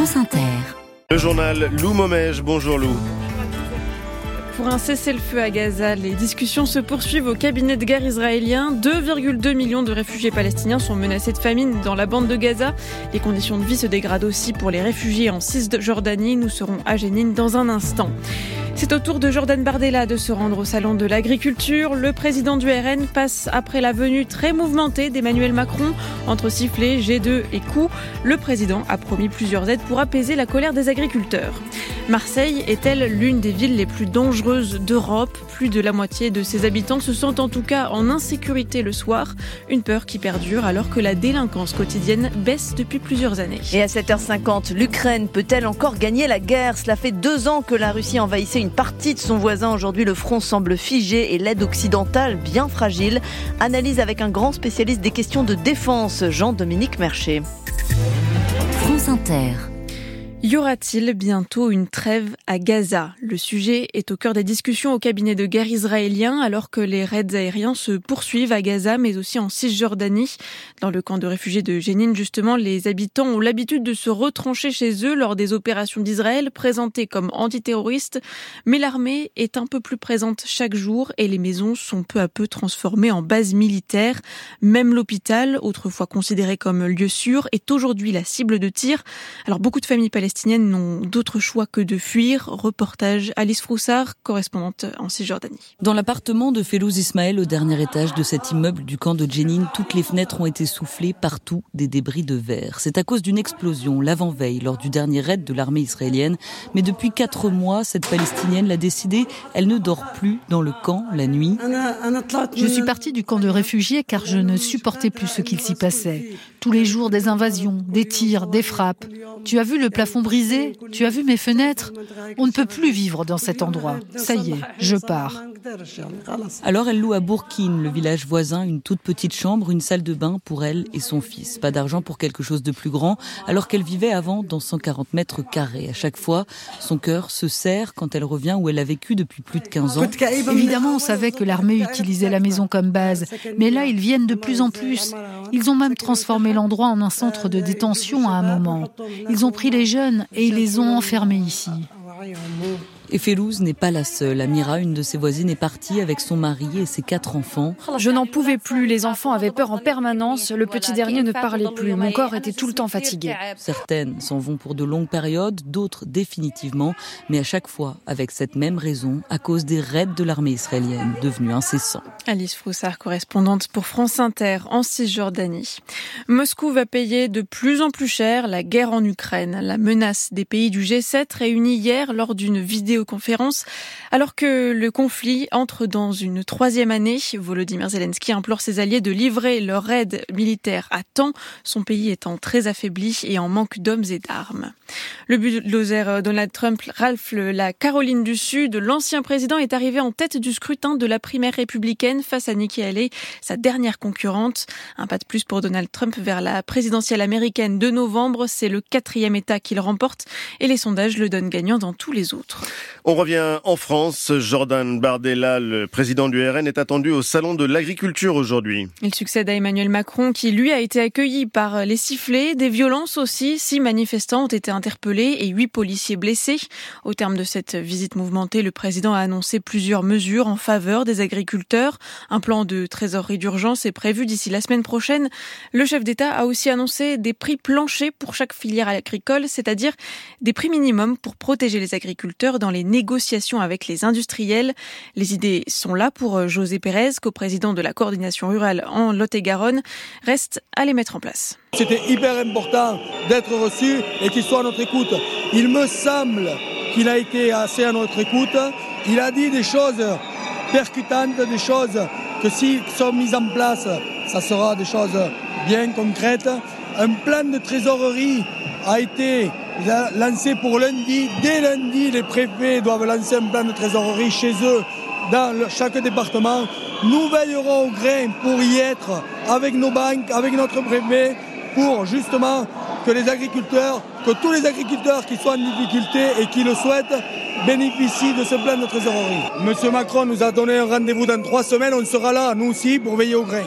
France Inter. Le journal Lou Momège. Bonjour Lou. Pour un cessez-le-feu à Gaza, les discussions se poursuivent au cabinet de guerre israélien. 2,2 millions de réfugiés palestiniens sont menacés de famine dans la bande de Gaza. Les conditions de vie se dégradent aussi pour les réfugiés en Cisjordanie. Nous serons à Génine dans un instant. C'est au tour de Jordan Bardella de se rendre au salon de l'agriculture. Le président du RN passe après la venue très mouvementée d'Emmanuel Macron entre sifflets, G2 et coups. Le président a promis plusieurs aides pour apaiser la colère des agriculteurs. Marseille est-elle l'une des villes les plus dangereuses d'Europe? Plus de la moitié de ses habitants se sentent en tout cas en insécurité le soir, une peur qui perdure alors que la délinquance quotidienne baisse depuis plusieurs années. Et à 7h50, l'Ukraine peut-elle encore gagner la guerre? Cela fait deux ans que la Russie envahissait une partie de son voisin. Aujourd'hui, le front semble figé et l'aide occidentale bien fragile. Analyse avec un grand spécialiste des questions de défense, Jean-Dominique Mercher. France Inter. Y aura-t-il bientôt une trêve à Gaza? Le sujet est au cœur des discussions au cabinet de guerre israélien alors que les raids aériens se poursuivent à Gaza mais aussi en Cisjordanie. Dans le camp de réfugiés de Jénine, justement, les habitants ont l'habitude de se retrancher chez eux lors des opérations d'Israël présentées comme antiterroristes. Mais l'armée est un peu plus présente chaque jour et les maisons sont peu à peu transformées en bases militaires. Même l'hôpital, autrefois considéré comme lieu sûr, est aujourd'hui la cible de tir. Alors beaucoup de familles palestiniennes palestiniennes n'ont d'autre choix que de fuir. Reportage Alice Froussard, correspondante en Cisjordanie. Dans l'appartement de Felouz Ismaël, au dernier étage de cet immeuble du camp de Jenin, toutes les fenêtres ont été soufflées, partout des débris de verre. C'est à cause d'une explosion l'avant-veille lors du dernier raid de l'armée israélienne. Mais depuis quatre mois, cette palestinienne l'a décidé, elle ne dort plus dans le camp la nuit. Je suis partie du camp de réfugiés car je ne supportais plus ce qu'il s'y passait. Tous les jours, des invasions, des tirs, des frappes. Tu as vu le plafond brisé Tu as vu mes fenêtres On ne peut plus vivre dans cet endroit. Ça y est, je pars. Alors elle loue à Bourkine, le village voisin, une toute petite chambre, une salle de bain pour elle et son fils. Pas d'argent pour quelque chose de plus grand, alors qu'elle vivait avant dans 140 mètres carrés. À chaque fois, son cœur se serre quand elle revient où elle a vécu depuis plus de 15 ans. Évidemment, on savait que l'armée utilisait la maison comme base, mais là, ils viennent de plus en plus. Ils ont même transformé l'endroit en un centre de détention à un moment. Ils ont pris les jeunes et ils les ont enfermés ici. Et Félouz n'est pas la seule. Amira, une de ses voisines, est partie avec son mari et ses quatre enfants. Je n'en pouvais plus. Les enfants avaient peur en permanence. Le petit dernier ne parlait plus. Mon corps était tout le temps fatigué. Certaines s'en vont pour de longues périodes, d'autres définitivement, mais à chaque fois avec cette même raison, à cause des raids de l'armée israélienne, devenus incessants. Alice Froussard, correspondante pour France Inter en Cisjordanie. Moscou va payer de plus en plus cher la guerre en Ukraine. La menace des pays du G7 réunis hier lors d'une vidéo conférence. Alors que le conflit entre dans une troisième année, Volodymyr Zelensky implore ses alliés de livrer leur aide militaire à temps, son pays étant très affaibli et en manque d'hommes et d'armes. Le bulldozer Donald Trump ralph la Caroline du Sud. L'ancien président est arrivé en tête du scrutin de la primaire républicaine face à Nikki Haley, sa dernière concurrente. Un pas de plus pour Donald Trump vers la présidentielle américaine de novembre. C'est le quatrième État qu'il remporte et les sondages le donnent gagnant dans tous les autres. On revient en France. Jordan Bardella, le président du RN, est attendu au Salon de l'Agriculture aujourd'hui. Il succède à Emmanuel Macron qui, lui, a été accueilli par les sifflets, des violences aussi. Six manifestants ont été interpellés et huit policiers blessés. Au terme de cette visite mouvementée, le président a annoncé plusieurs mesures en faveur des agriculteurs. Un plan de trésorerie d'urgence est prévu d'ici la semaine prochaine. Le chef d'État a aussi annoncé des prix planchers pour chaque filière agricole, c'est-à-dire des prix minimums pour protéger les agriculteurs dans les négociations avec les industriels. Les idées sont là pour euh, José Pérez, coprésident de la coordination rurale en Lot-et-Garonne. Reste à les mettre en place. C'était hyper important d'être reçu et qu'il soit à notre écoute. Il me semble qu'il a été assez à notre écoute. Il a dit des choses percutantes, des choses que s'ils sont mises en place, ça sera des choses bien concrètes. Un plan de trésorerie a été lancé pour lundi. Dès lundi, les préfets doivent lancer un plan de trésorerie chez eux, dans chaque département. Nous veillerons au grain pour y être avec nos banques, avec notre préfet, pour justement que les agriculteurs, que tous les agriculteurs qui sont en difficulté et qui le souhaitent, bénéficient de ce plan de trésorerie. Monsieur Macron nous a donné un rendez-vous dans trois semaines, on sera là, nous aussi, pour veiller au grain.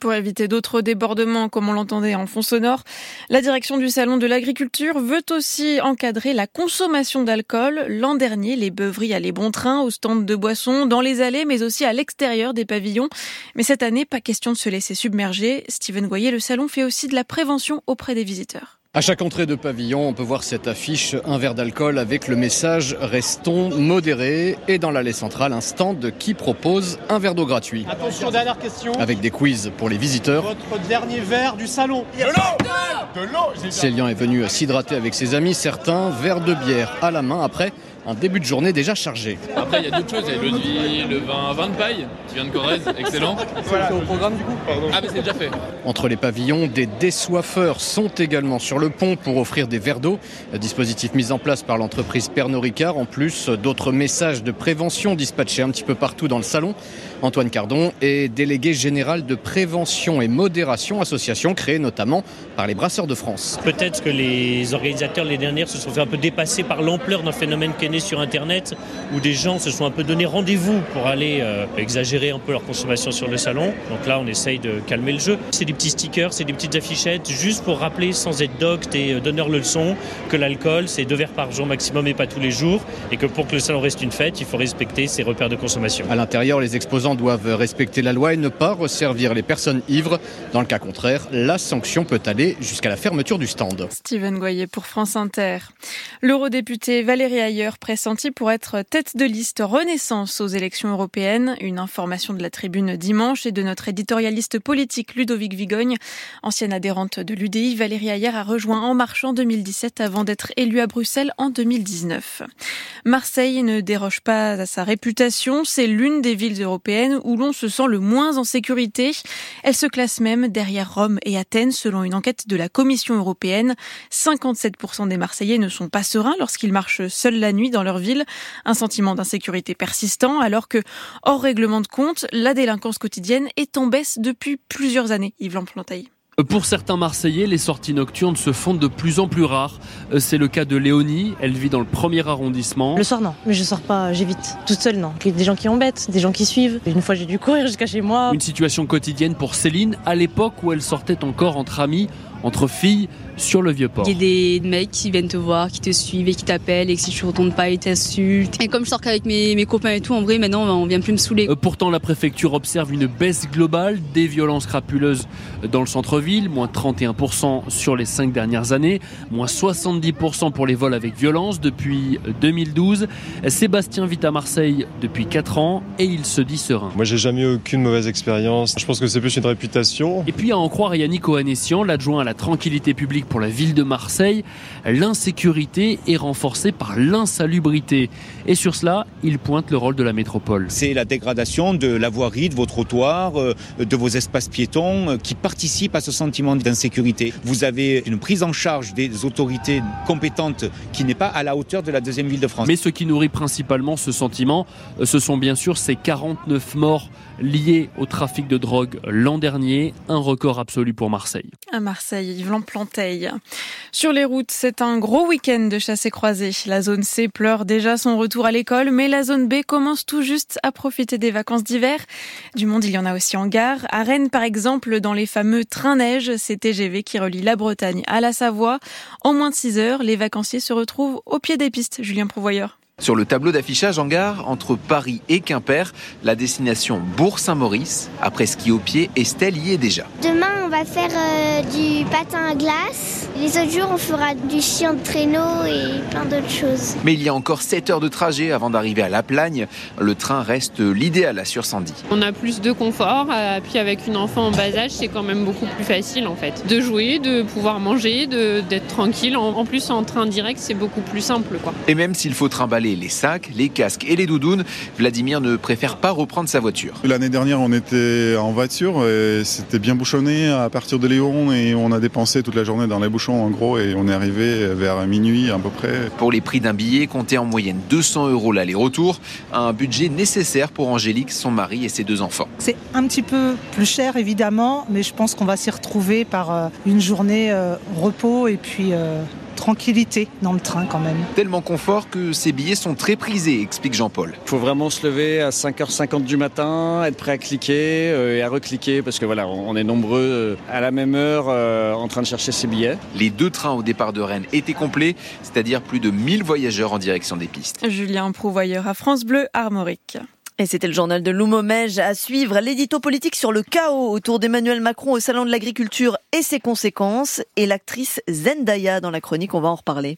Pour éviter d'autres débordements, comme on l'entendait en fond sonore, la direction du Salon de l'Agriculture veut aussi encadrer la consommation d'alcool. L'an dernier, les beuveries allaient bon train au stand de boissons, dans les allées, mais aussi à l'extérieur des pavillons. Mais cette année, pas question de se laisser submerger. Steven Goyer, le salon fait aussi de la prévention auprès des visiteurs. À chaque entrée de pavillon, on peut voir cette affiche, un verre d'alcool avec le message Restons modérés. Et dans l'allée centrale, un stand qui propose un verre d'eau gratuit. Attention, dernière question. Avec des quiz pour les visiteurs. Votre dernier verre du salon. De l'eau De l'eau Célian est venu s'hydrater avec ses amis, certains verre de bière à la main après un début de journée déjà chargé. Après, il y a d'autres choses. Il y a l'eau de vie, le vin, vin de paille qui vient de Corrèze, excellent. Voilà, c'est au programme du coup Ah, mais c'est déjà fait. Entre les pavillons, des désoiffeurs sont également sur le pont pour offrir des verres d'eau. Dispositif mis en place par l'entreprise Pernod Ricard. En plus, d'autres messages de prévention dispatchés un petit peu partout dans le salon. Antoine Cardon est délégué général de prévention et modération, association créée notamment par les Brasseurs de France. Peut-être que les organisateurs les dernières se sont fait un peu dépasser par l'ampleur d'un phénomène qui sur Internet, où des gens se sont un peu donné rendez-vous pour aller euh, exagérer un peu leur consommation sur le salon. Donc là, on essaye de calmer le jeu. C'est des petits stickers, c'est des petites affichettes, juste pour rappeler sans être docte et euh, donneur le leçon que l'alcool, c'est deux verres par jour maximum et pas tous les jours, et que pour que le salon reste une fête, il faut respecter ses repères de consommation. À l'intérieur, les exposants doivent respecter la loi et ne pas resservir les personnes ivres. Dans le cas contraire, la sanction peut aller jusqu'à la fermeture du stand. Steven Goyer pour France Inter. L'eurodéputé Valérie Ayer, pressenti pour être tête de liste Renaissance aux élections européennes. Une information de la tribune dimanche et de notre éditorialiste politique Ludovic Vigogne. Ancienne adhérente de l'UDI, Valérie Ayer a rejoint En Marche en 2017 avant d'être élue à Bruxelles en 2019. Marseille ne déroge pas à sa réputation. C'est l'une des villes européennes où l'on se sent le moins en sécurité. Elle se classe même derrière Rome et Athènes selon une enquête de la Commission européenne. 57% des Marseillais ne sont pas sereins lorsqu'ils marchent seuls la nuit dans leur ville. Un sentiment d'insécurité persistant alors que, hors règlement de compte, la délinquance quotidienne est en baisse depuis plusieurs années. Yves Lamplantaille. Pour certains Marseillais, les sorties nocturnes se font de plus en plus rares. C'est le cas de Léonie, elle vit dans le premier arrondissement. Le soir non, mais je sors pas, j'évite. Toute seule non. Il y a des gens qui embêtent, des gens qui suivent. Une fois j'ai dû courir jusqu'à chez moi. Une situation quotidienne pour Céline à l'époque où elle sortait encore entre amis, entre filles sur le vieux port. Il y a des mecs qui viennent te voir, qui te suivent et qui t'appellent et que si tu retournes pas, ils t'insultent. Et comme je sors qu'avec mes, mes copains et tout, en vrai, maintenant, on vient plus me saouler. Euh, pourtant, la préfecture observe une baisse globale des violences crapuleuses dans le centre-ville, moins 31% sur les cinq dernières années, moins 70% pour les vols avec violence depuis 2012. Sébastien vit à Marseille depuis 4 ans et il se dit serein. Moi, j'ai jamais eu aucune mauvaise expérience. Je pense que c'est plus une réputation. Et puis, à en croire Yannick Ohanessian, l'adjoint à la tranquillité publique pour la ville de Marseille, l'insécurité est renforcée par l'insalubrité. Et sur cela, il pointe le rôle de la métropole. C'est la dégradation de la voirie, de vos trottoirs, euh, de vos espaces piétons euh, qui participent à ce sentiment d'insécurité. Vous avez une prise en charge des autorités compétentes qui n'est pas à la hauteur de la deuxième ville de France. Mais ce qui nourrit principalement ce sentiment, euh, ce sont bien sûr ces 49 morts liés au trafic de drogue l'an dernier, un record absolu pour Marseille. À Marseille, Yves Planteil. Sur les routes, c'est un gros week-end de chasse et croisée. La zone C pleure déjà son retour à l'école, mais la zone B commence tout juste à profiter des vacances d'hiver. Du monde, il y en a aussi en gare. À Rennes, par exemple, dans les fameux trains neige, c'est TGV qui relie la Bretagne à la Savoie. En moins de 6 heures, les vacanciers se retrouvent au pied des pistes. Julien Prouvoyeur. Sur le tableau d'affichage en gare, entre Paris et Quimper, la destination Bourg-Saint-Maurice. Après ski au pied, Estelle y est déjà. Demain, on va faire euh, du patin à glace. Les autres jours, on fera du chien de traîneau et plein d'autres choses. Mais il y a encore 7 heures de trajet avant d'arriver à La Plagne. Le train reste l'idéal, assure Sandy. On a plus de confort, euh, puis avec une enfant en bas âge, c'est quand même beaucoup plus facile en fait. De jouer, de pouvoir manger, d'être tranquille. En, en, plus, en train direct, c'est beaucoup plus simple. Quoi. Et même s'il faut trimballer les sacs, les casques et les doudounes, Vladimir ne préfère pas reprendre sa voiture. L'année dernière, on était en voiture et c'était bien bouchonné à partir de Léon et on a dépensé toute la journée dans les bouchons en gros et on est arrivé vers minuit à peu près. Pour les prix d'un billet, comptez en moyenne 200 euros l'aller-retour, un budget nécessaire pour Angélique, son mari et ses deux enfants. C'est un petit peu plus cher évidemment, mais je pense qu'on va s'y retrouver par une journée repos et puis tranquillité dans le train quand même. Tellement confort que ces billets sont très prisés, explique Jean-Paul. Il faut vraiment se lever à 5h50 du matin, être prêt à cliquer euh, et à recliquer parce que voilà, on est nombreux euh, à la même heure euh, en train de chercher ses billets. Les deux trains au départ de Rennes étaient complets, c'est-à-dire plus de 1000 voyageurs en direction des pistes. Julien Prouvoyeur à France Bleu Armorique. Et c'était le journal de Loumomège à suivre l'édito politique sur le chaos autour d'Emmanuel Macron au Salon de l'Agriculture et ses conséquences et l'actrice Zendaya dans la chronique, on va en reparler.